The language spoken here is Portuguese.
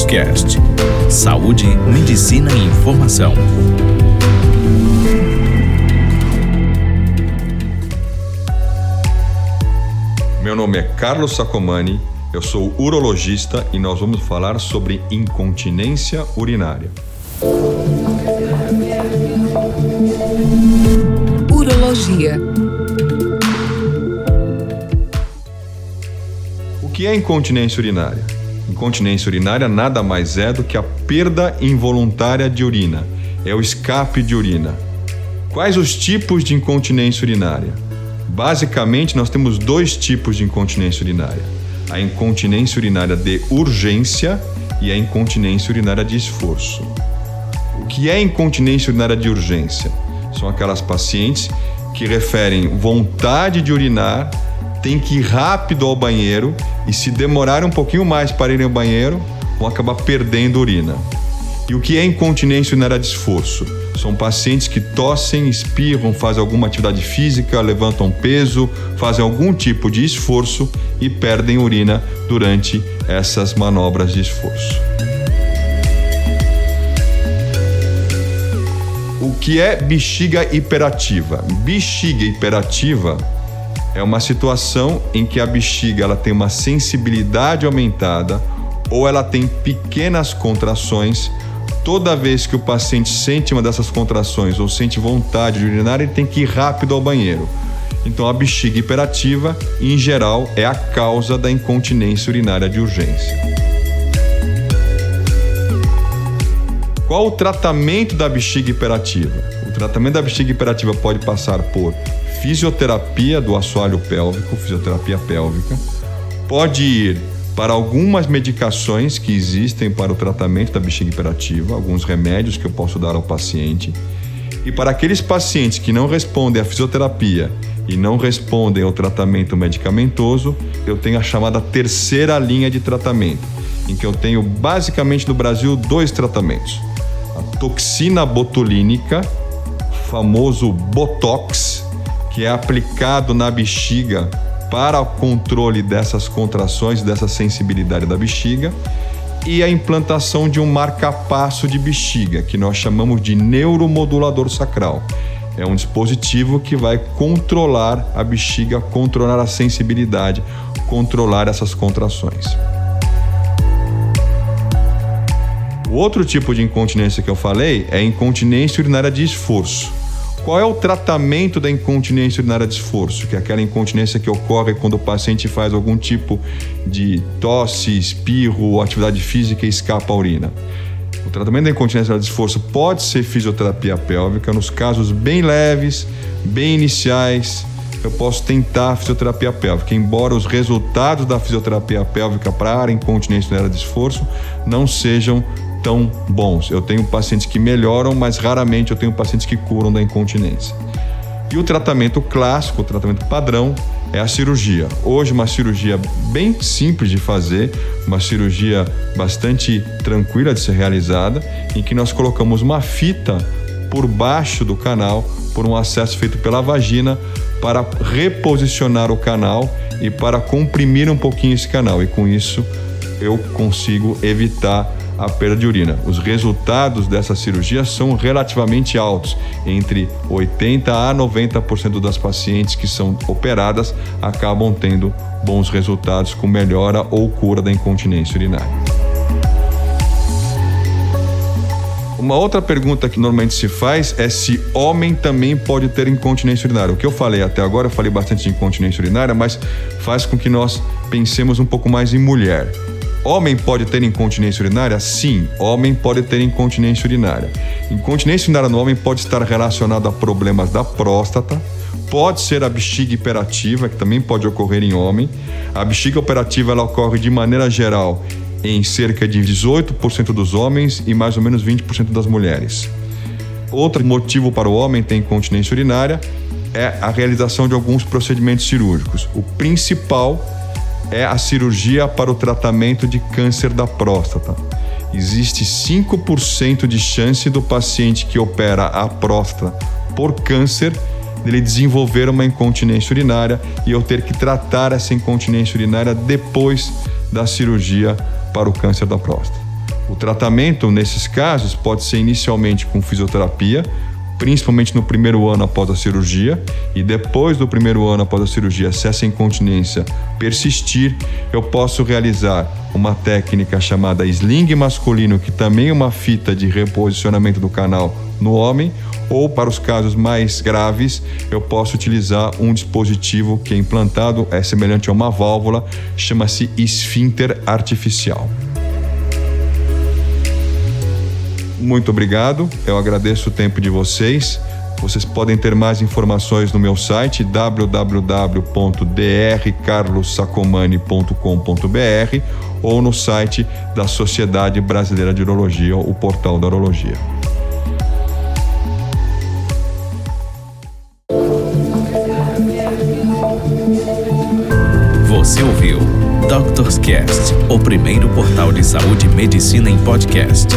Poscast. Saúde, medicina e informação. Meu nome é Carlos Sacomani, eu sou urologista e nós vamos falar sobre incontinência urinária. Urologia. O que é incontinência urinária? Incontinência urinária nada mais é do que a perda involuntária de urina, é o escape de urina. Quais os tipos de incontinência urinária? Basicamente, nós temos dois tipos de incontinência urinária: a incontinência urinária de urgência e a incontinência urinária de esforço. O que é incontinência urinária de urgência? São aquelas pacientes que referem vontade de urinar, tem que ir rápido ao banheiro e se demorarem um pouquinho mais para ir ao banheiro, vão acabar perdendo urina. E o que é incontinência urinária de esforço? São pacientes que tossem, espirram, fazem alguma atividade física, levantam peso, fazem algum tipo de esforço e perdem urina durante essas manobras de esforço. O que é bexiga hiperativa? Bexiga hiperativa é uma situação em que a bexiga ela tem uma sensibilidade aumentada ou ela tem pequenas contrações. Toda vez que o paciente sente uma dessas contrações ou sente vontade de urinar, ele tem que ir rápido ao banheiro. Então, a bexiga hiperativa, em geral, é a causa da incontinência urinária de urgência. Qual o tratamento da bexiga hiperativa? Tratamento da bexiga hiperativa pode passar por fisioterapia do assoalho pélvico, fisioterapia pélvica, pode ir para algumas medicações que existem para o tratamento da bexiga hiperativa, alguns remédios que eu posso dar ao paciente. E para aqueles pacientes que não respondem à fisioterapia e não respondem ao tratamento medicamentoso, eu tenho a chamada terceira linha de tratamento, em que eu tenho basicamente no Brasil dois tratamentos toxina botulínica, famoso Botox, que é aplicado na bexiga para o controle dessas contrações, dessa sensibilidade da bexiga, e a implantação de um marcapasso de bexiga, que nós chamamos de neuromodulador sacral. É um dispositivo que vai controlar a bexiga, controlar a sensibilidade, controlar essas contrações. O outro tipo de incontinência que eu falei é incontinência urinária de esforço. Qual é o tratamento da incontinência urinária de esforço? Que é aquela incontinência que ocorre quando o paciente faz algum tipo de tosse, espirro atividade física e escapa a urina. O tratamento da incontinência de esforço pode ser fisioterapia pélvica nos casos bem leves, bem iniciais. Eu posso tentar fisioterapia pélvica, embora os resultados da fisioterapia pélvica para a incontinência urinária de esforço não sejam tão bons. Eu tenho pacientes que melhoram, mas raramente eu tenho pacientes que curam da incontinência. E o tratamento clássico, o tratamento padrão, é a cirurgia. Hoje, uma cirurgia bem simples de fazer, uma cirurgia bastante tranquila de ser realizada, em que nós colocamos uma fita por baixo do canal, por um acesso feito pela vagina, para reposicionar o canal e para comprimir um pouquinho esse canal. E com isso, eu consigo evitar a perda de urina. Os resultados dessa cirurgia são relativamente altos, entre 80 a 90% das pacientes que são operadas acabam tendo bons resultados com melhora ou cura da incontinência urinária. Uma outra pergunta que normalmente se faz é se homem também pode ter incontinência urinária. O que eu falei até agora, eu falei bastante de incontinência urinária, mas faz com que nós pensemos um pouco mais em mulher. Homem pode ter incontinência urinária? Sim, homem pode ter incontinência urinária. Incontinência urinária no homem pode estar relacionada a problemas da próstata, pode ser a bexiga hiperativa, que também pode ocorrer em homem. A bexiga operativa ela ocorre de maneira geral em cerca de 18% dos homens e mais ou menos 20% das mulheres. Outro motivo para o homem ter incontinência urinária é a realização de alguns procedimentos cirúrgicos. O principal é a cirurgia para o tratamento de câncer da próstata. Existe 5% de chance do paciente que opera a próstata por câncer dele desenvolver uma incontinência urinária e eu ter que tratar essa incontinência urinária depois da cirurgia para o câncer da próstata. O tratamento nesses casos pode ser inicialmente com fisioterapia, principalmente no primeiro ano após a cirurgia, e depois do primeiro ano após a cirurgia, se essa incontinência persistir, eu posso realizar uma técnica chamada sling masculino, que também é uma fita de reposicionamento do canal no homem, ou para os casos mais graves, eu posso utilizar um dispositivo que é implantado, é semelhante a uma válvula, chama-se esfíncter artificial. Muito obrigado. Eu agradeço o tempo de vocês. Vocês podem ter mais informações no meu site www.drcarlossacomani.com.br ou no site da Sociedade Brasileira de Urologia, o portal da Urologia. Você ouviu Doctors Cast, o primeiro portal de saúde e medicina em podcast.